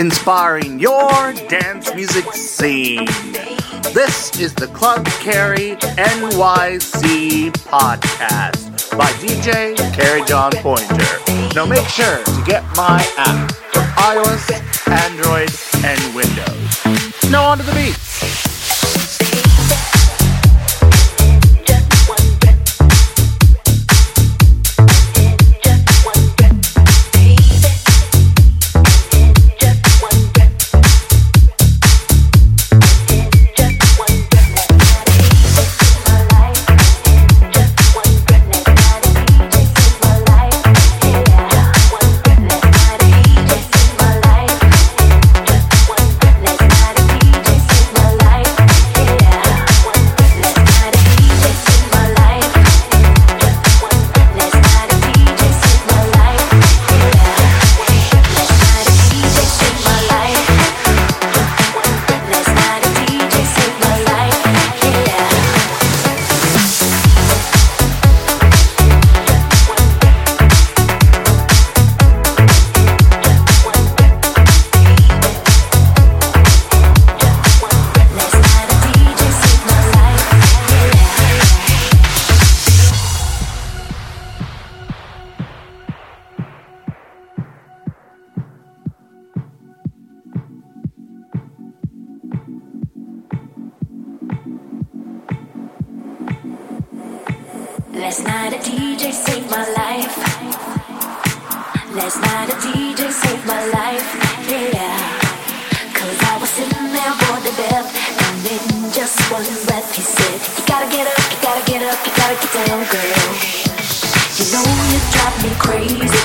inspiring your dance music scene. This is the Club Carry NYC podcast by DJ Carry John Pointer. Now make sure to get my app for iOS, Android, and Windows. Now on to the beats. get up, you gotta get down, girl. You know you drive me crazy.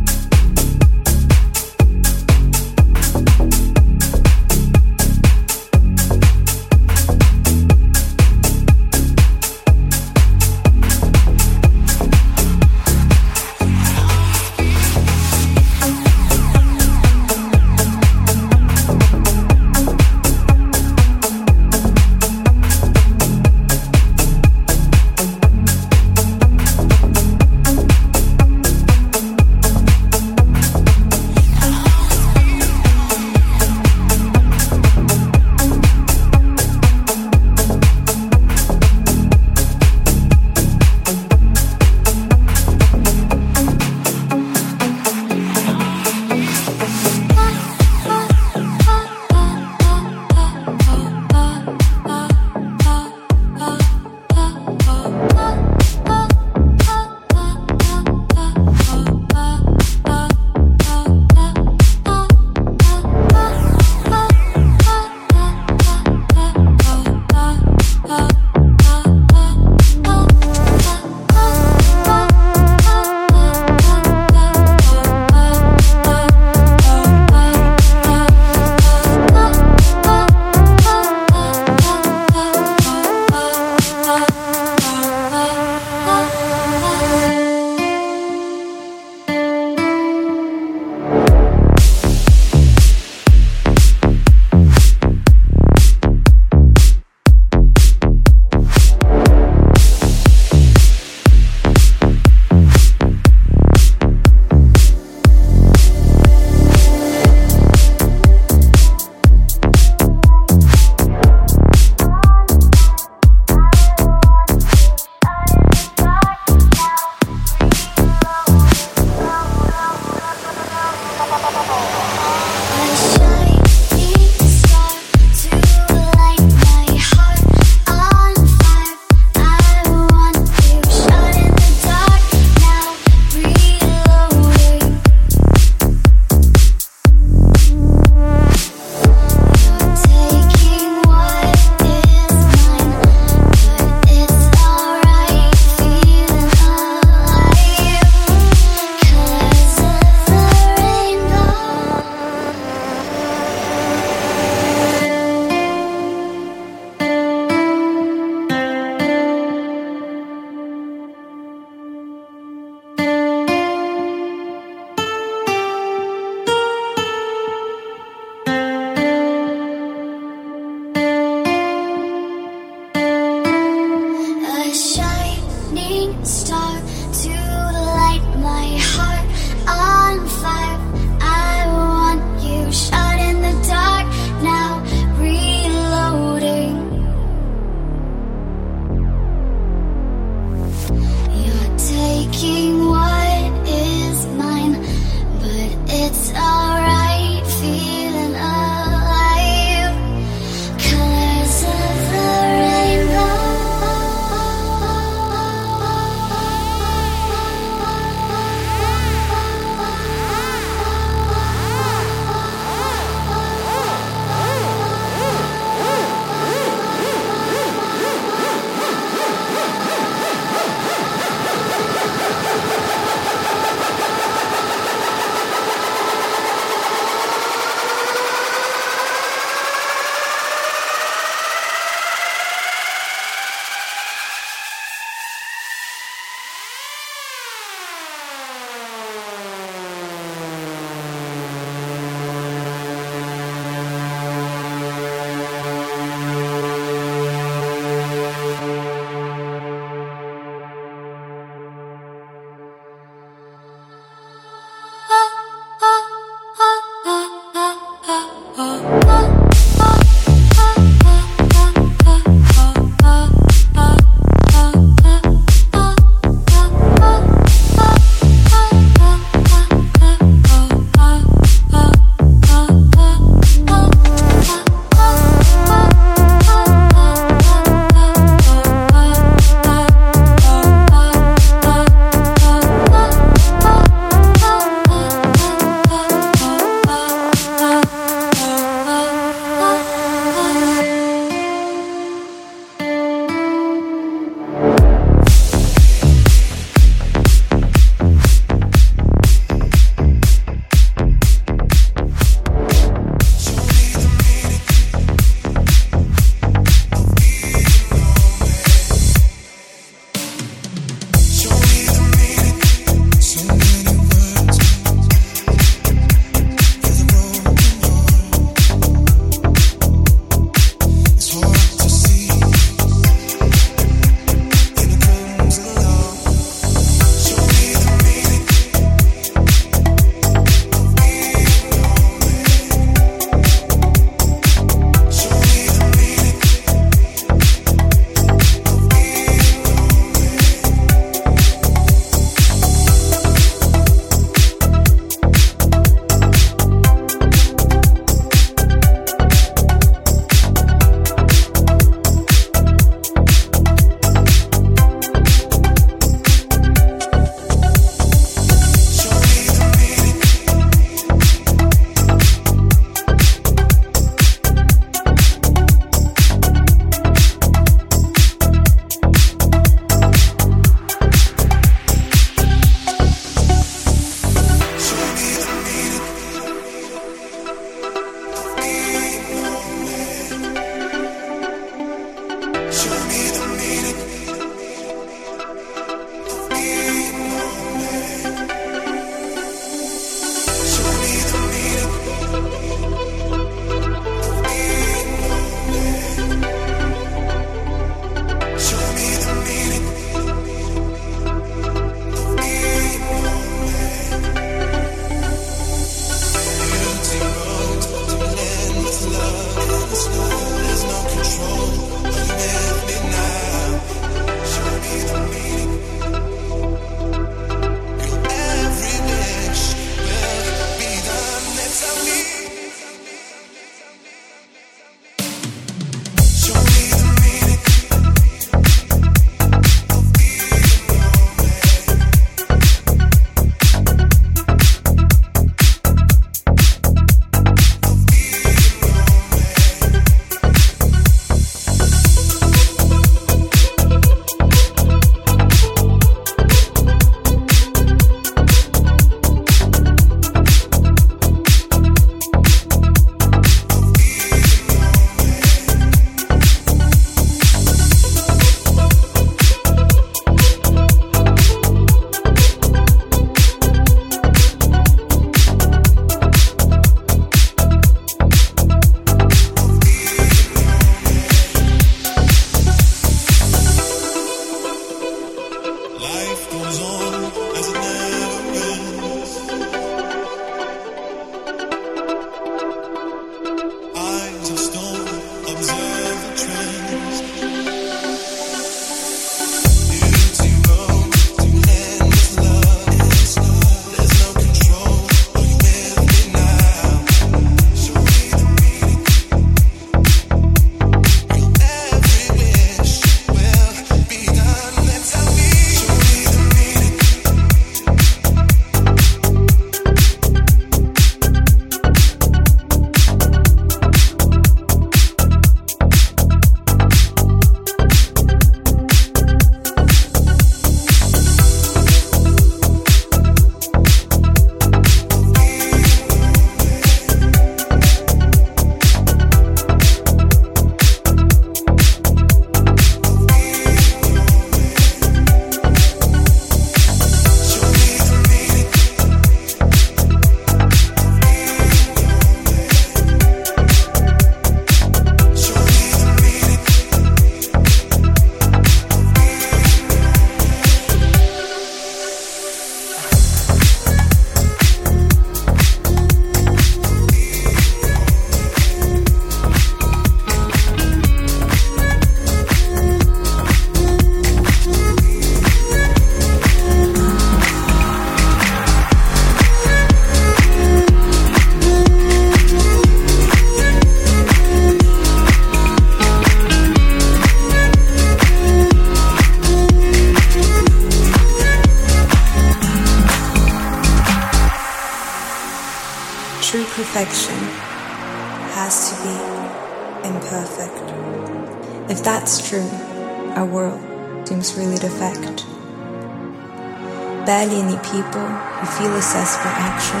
Barely any people who feel assessed for action,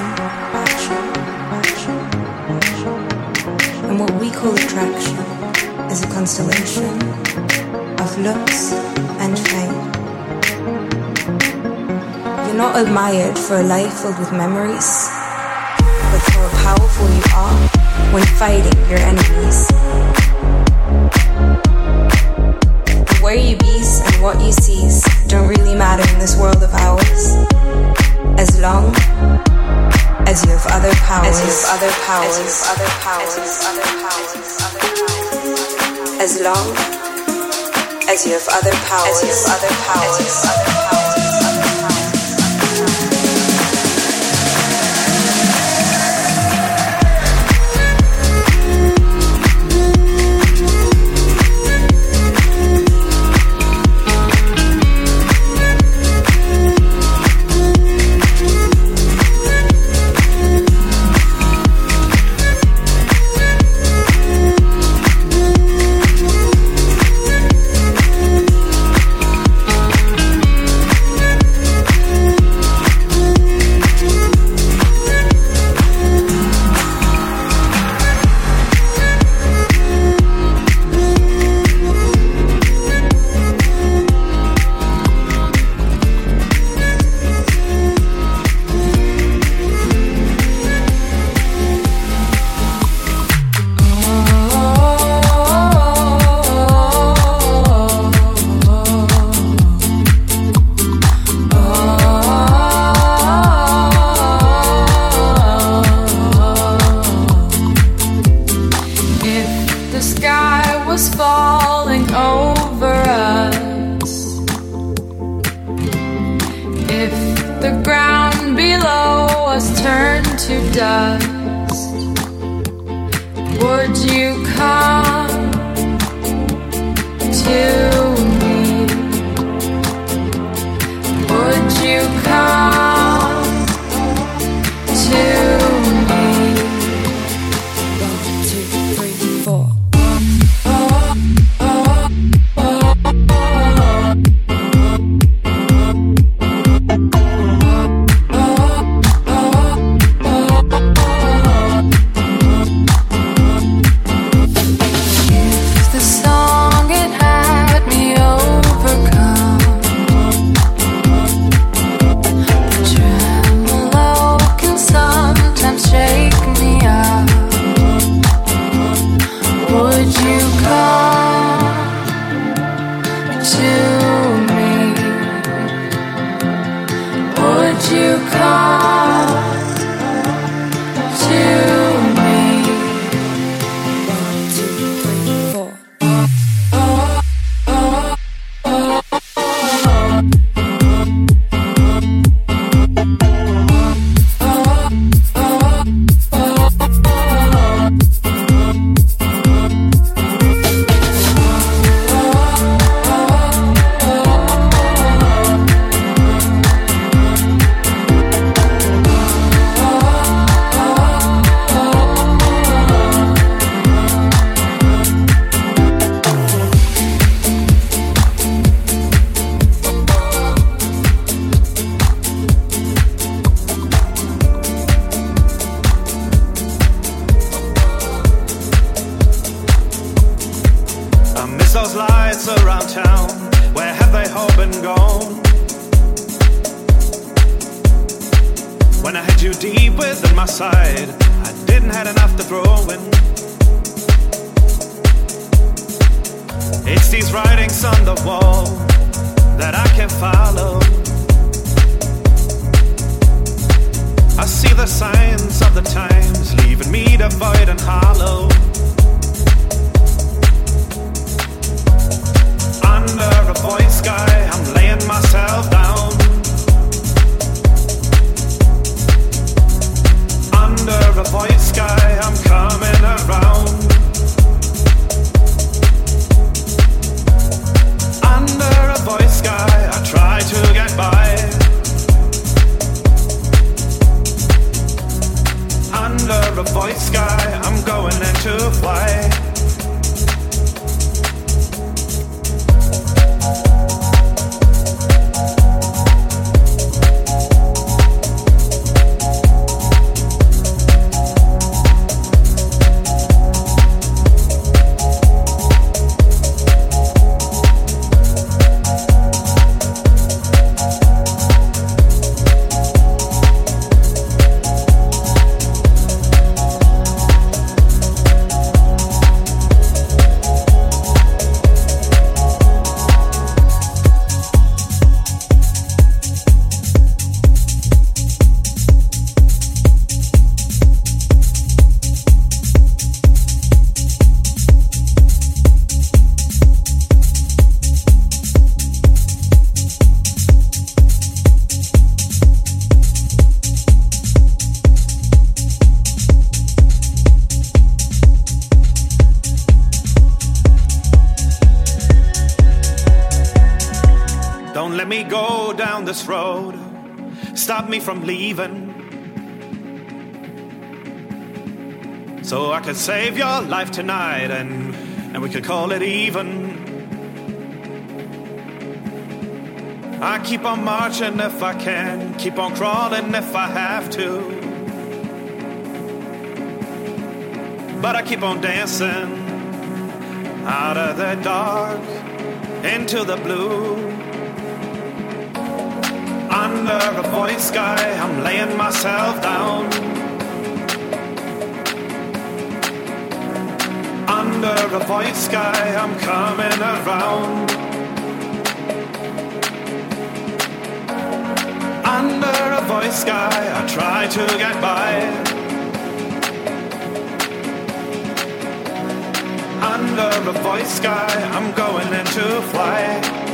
action, action, action. And what we call attraction is a constellation of looks and fame. You're not admired for a life filled with memories, when fighting your enemies. where you be and what you seize don't really matter in this world of ours. As long as you have other powers, as you have other powers, as you have other powers, as long as you have other powers, as you have other powers. From leaving. So I could save your life tonight and, and we could call it even. I keep on marching if I can, keep on crawling if I have to. But I keep on dancing out of the dark into the blue. Under a void sky, I'm laying myself down. Under a void sky, I'm coming around. Under a void sky, I try to get by. Under a void sky, I'm going into flight.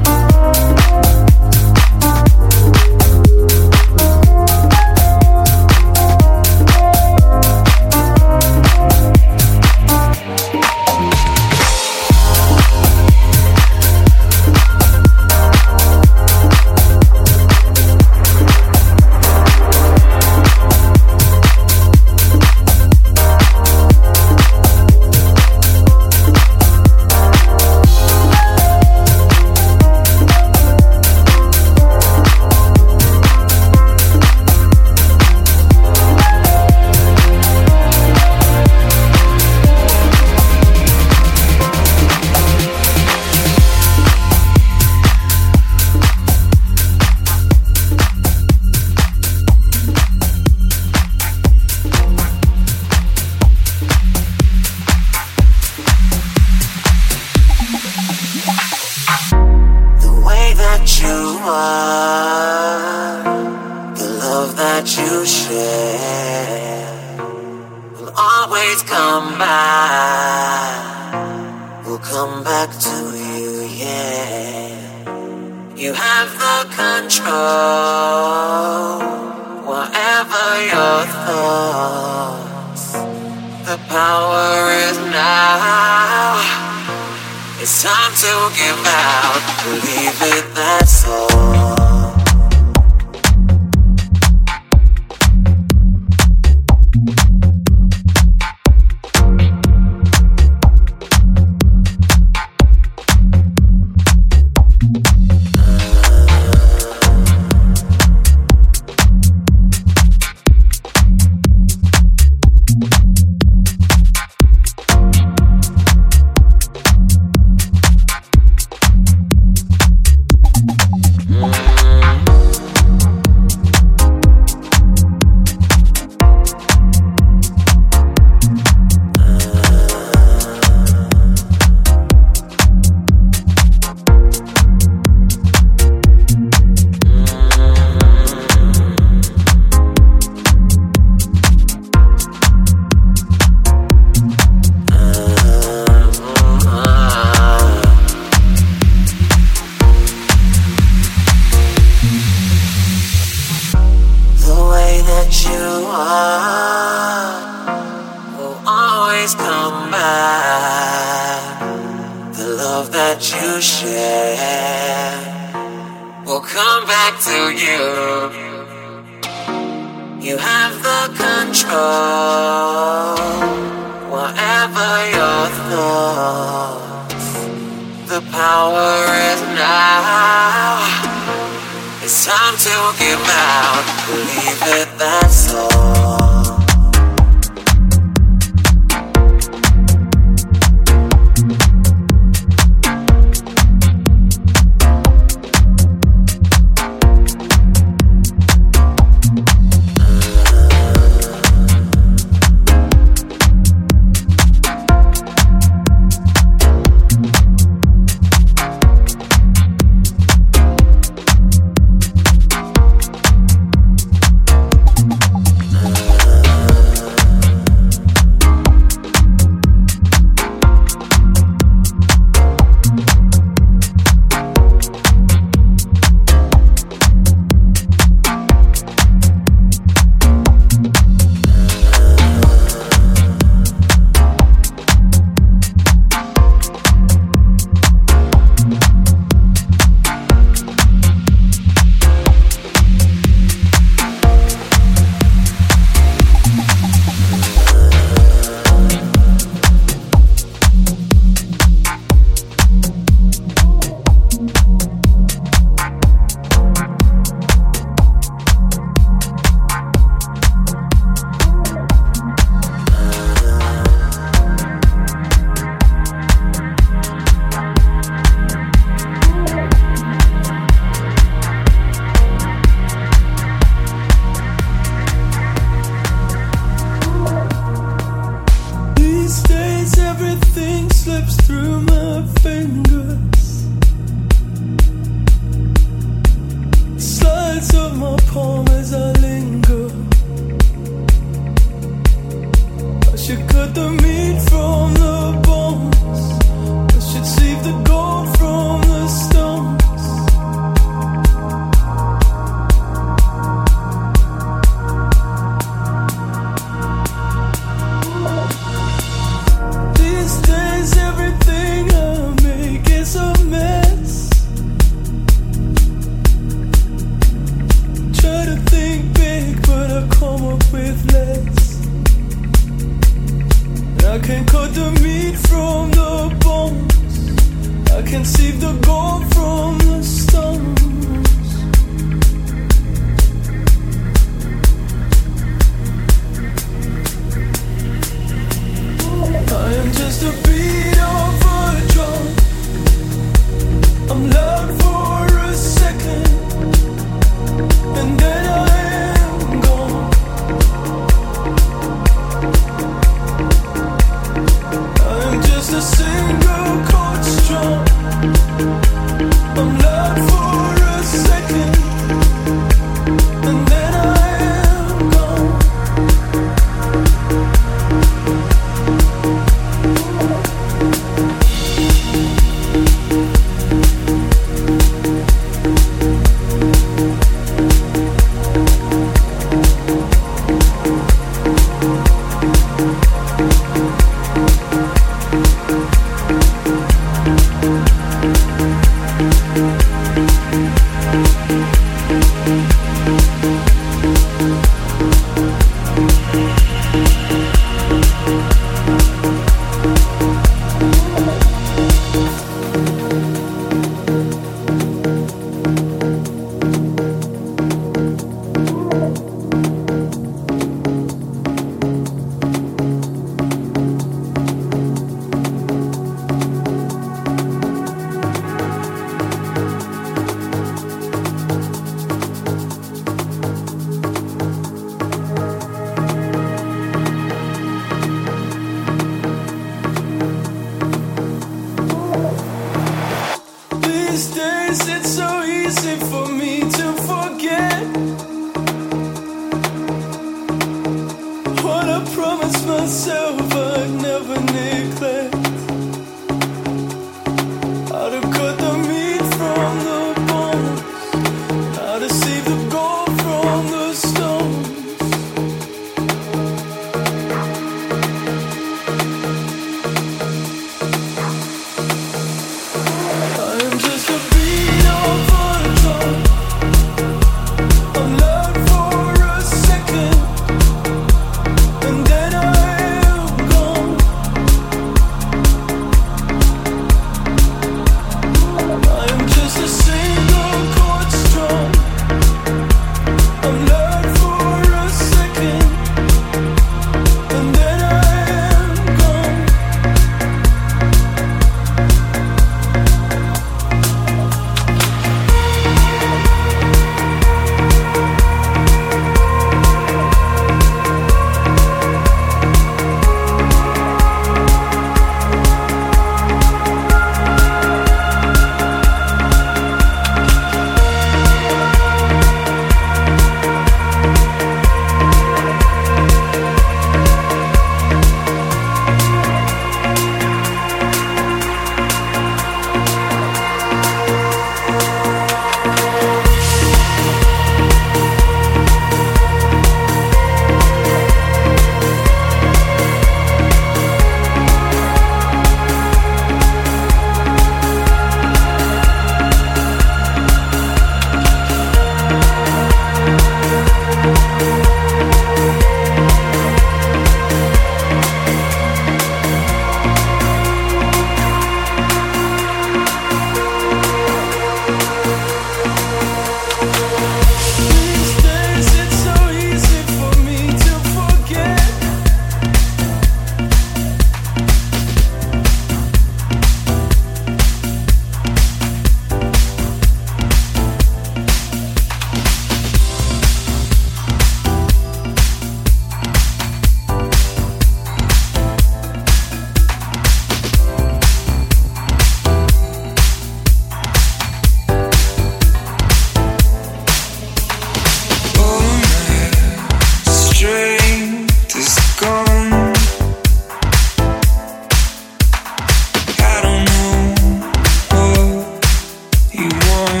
you want.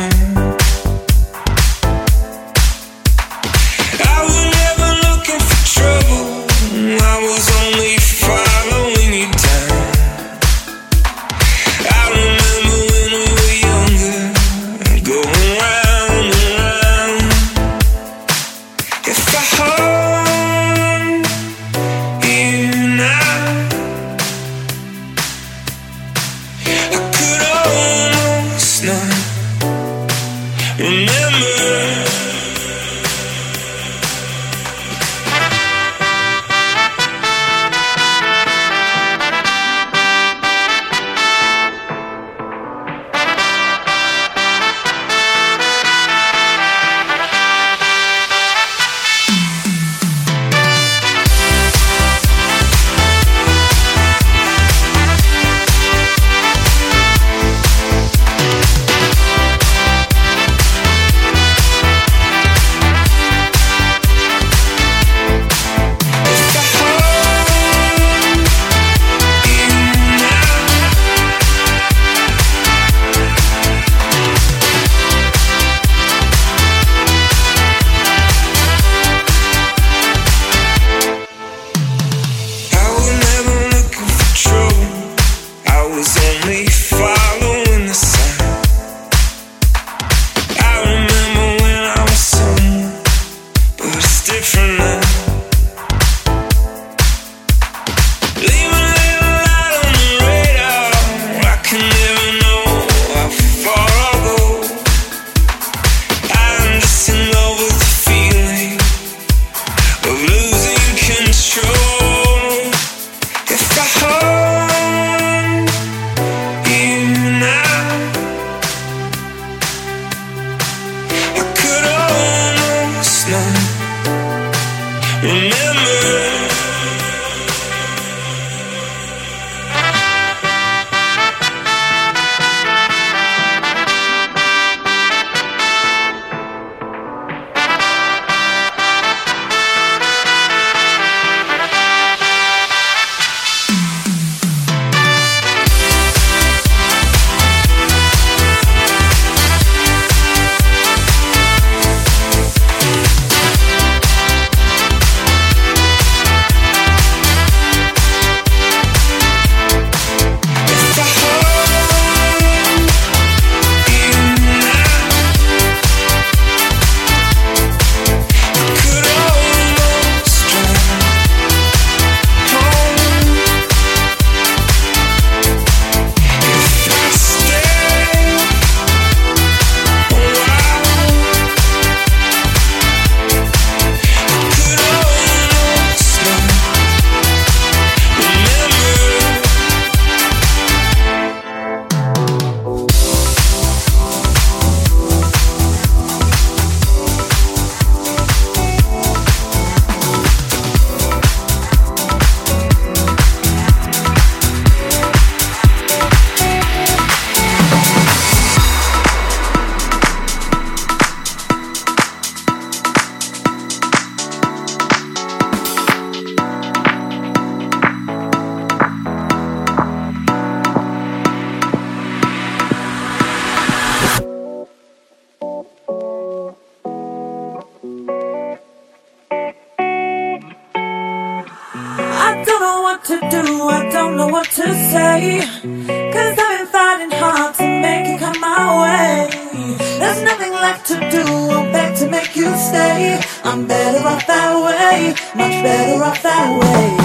day. Cause I've been fighting hard to make it come my way. There's nothing left to do, I'm back to make you stay. I'm better off that way, much better off that way.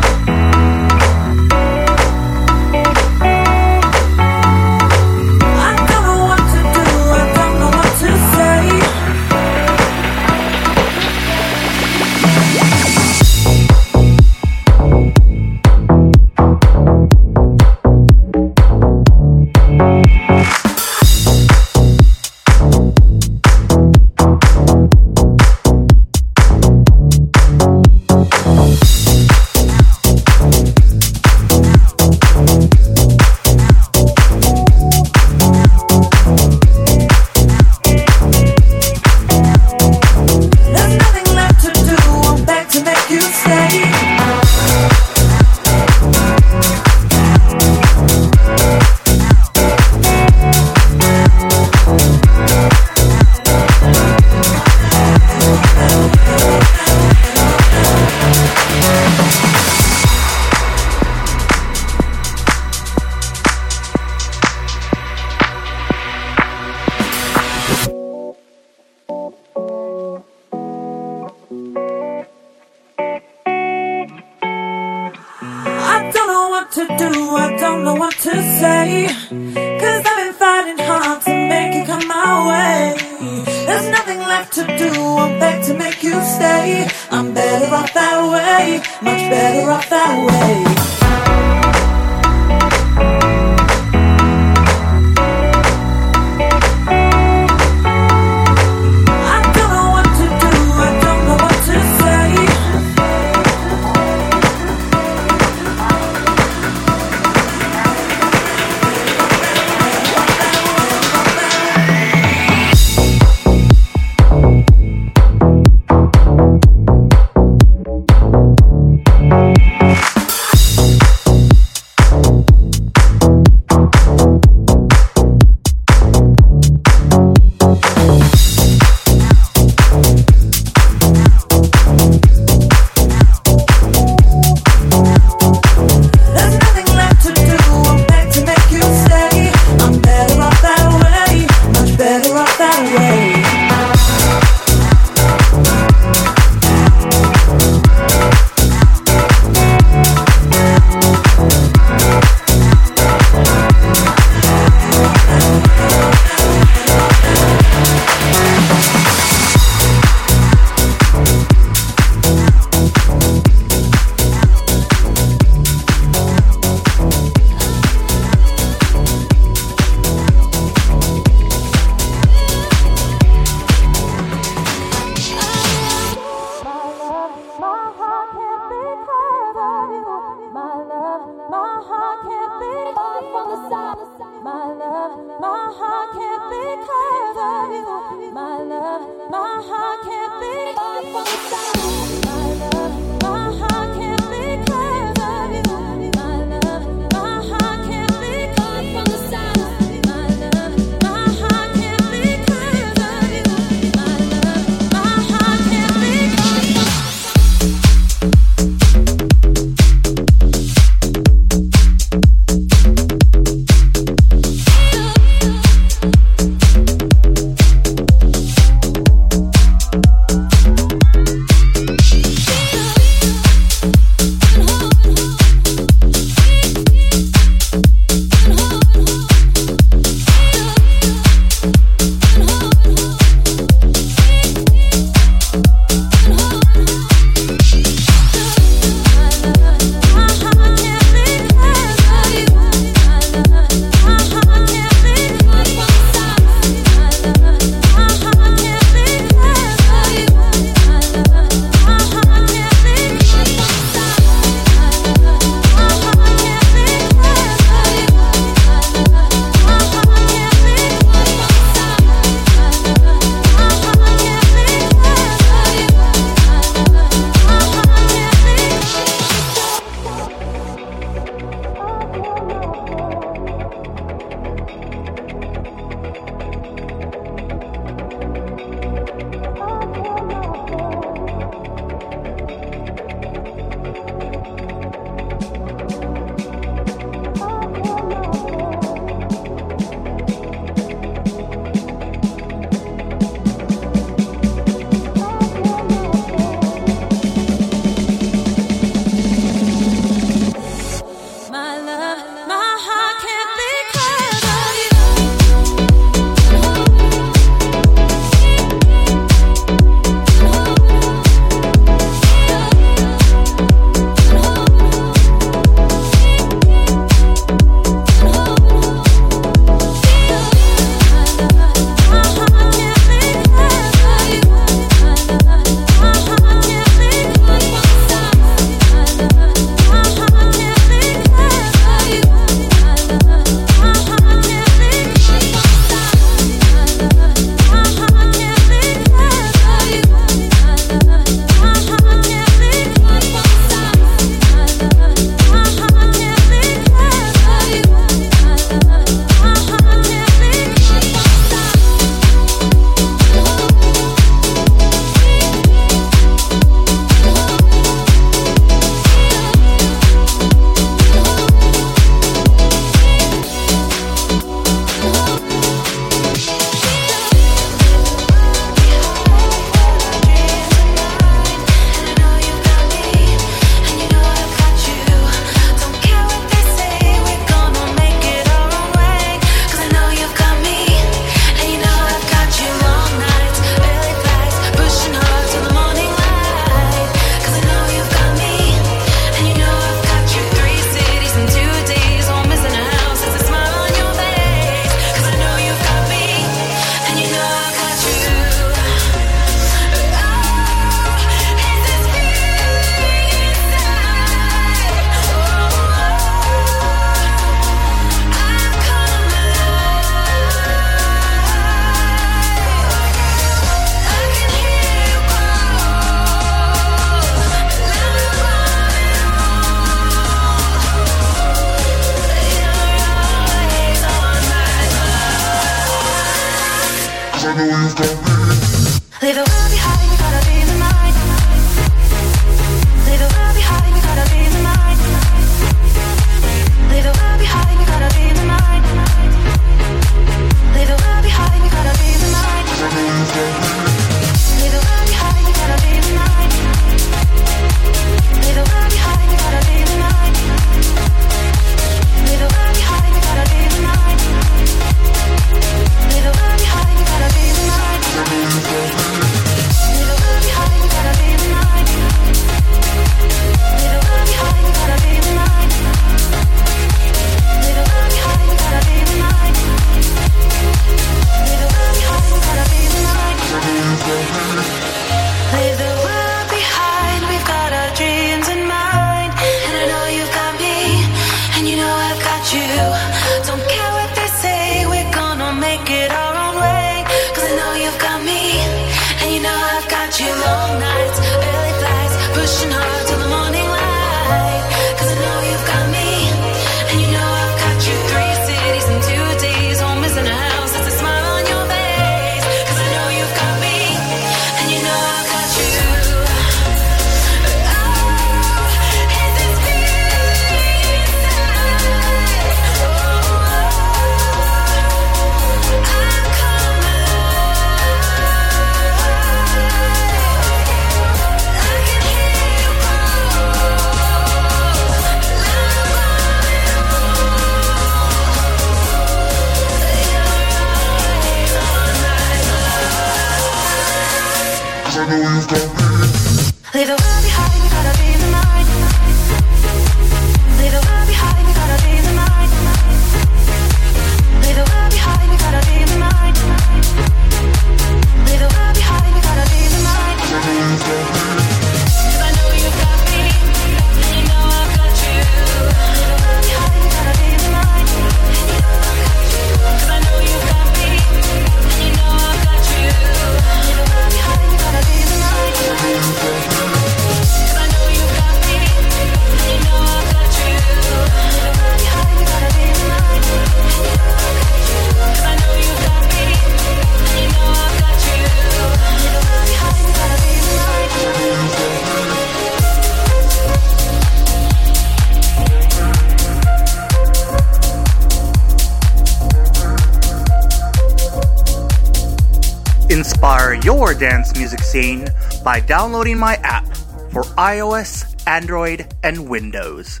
Dance music scene by downloading my app for iOS, Android, and Windows.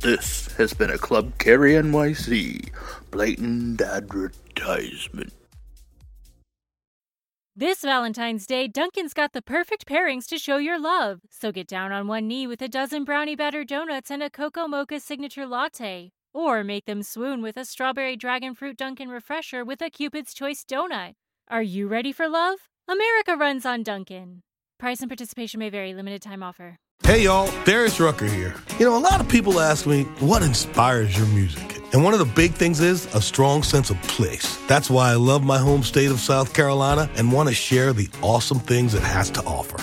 This has been a Club Carry NYC blatant advertisement. This Valentine's Day, Dunkin's got the perfect pairings to show your love. So get down on one knee with a dozen brownie batter donuts and a cocoa mocha signature latte. Or make them swoon with a strawberry dragon fruit Dunkin' refresher with a Cupid's Choice donut. Are you ready for love? America runs on Dunkin'. Price and participation may vary, limited time offer. Hey y'all, Darius Rucker here. You know, a lot of people ask me, what inspires your music? And one of the big things is a strong sense of place. That's why I love my home state of South Carolina and want to share the awesome things it has to offer.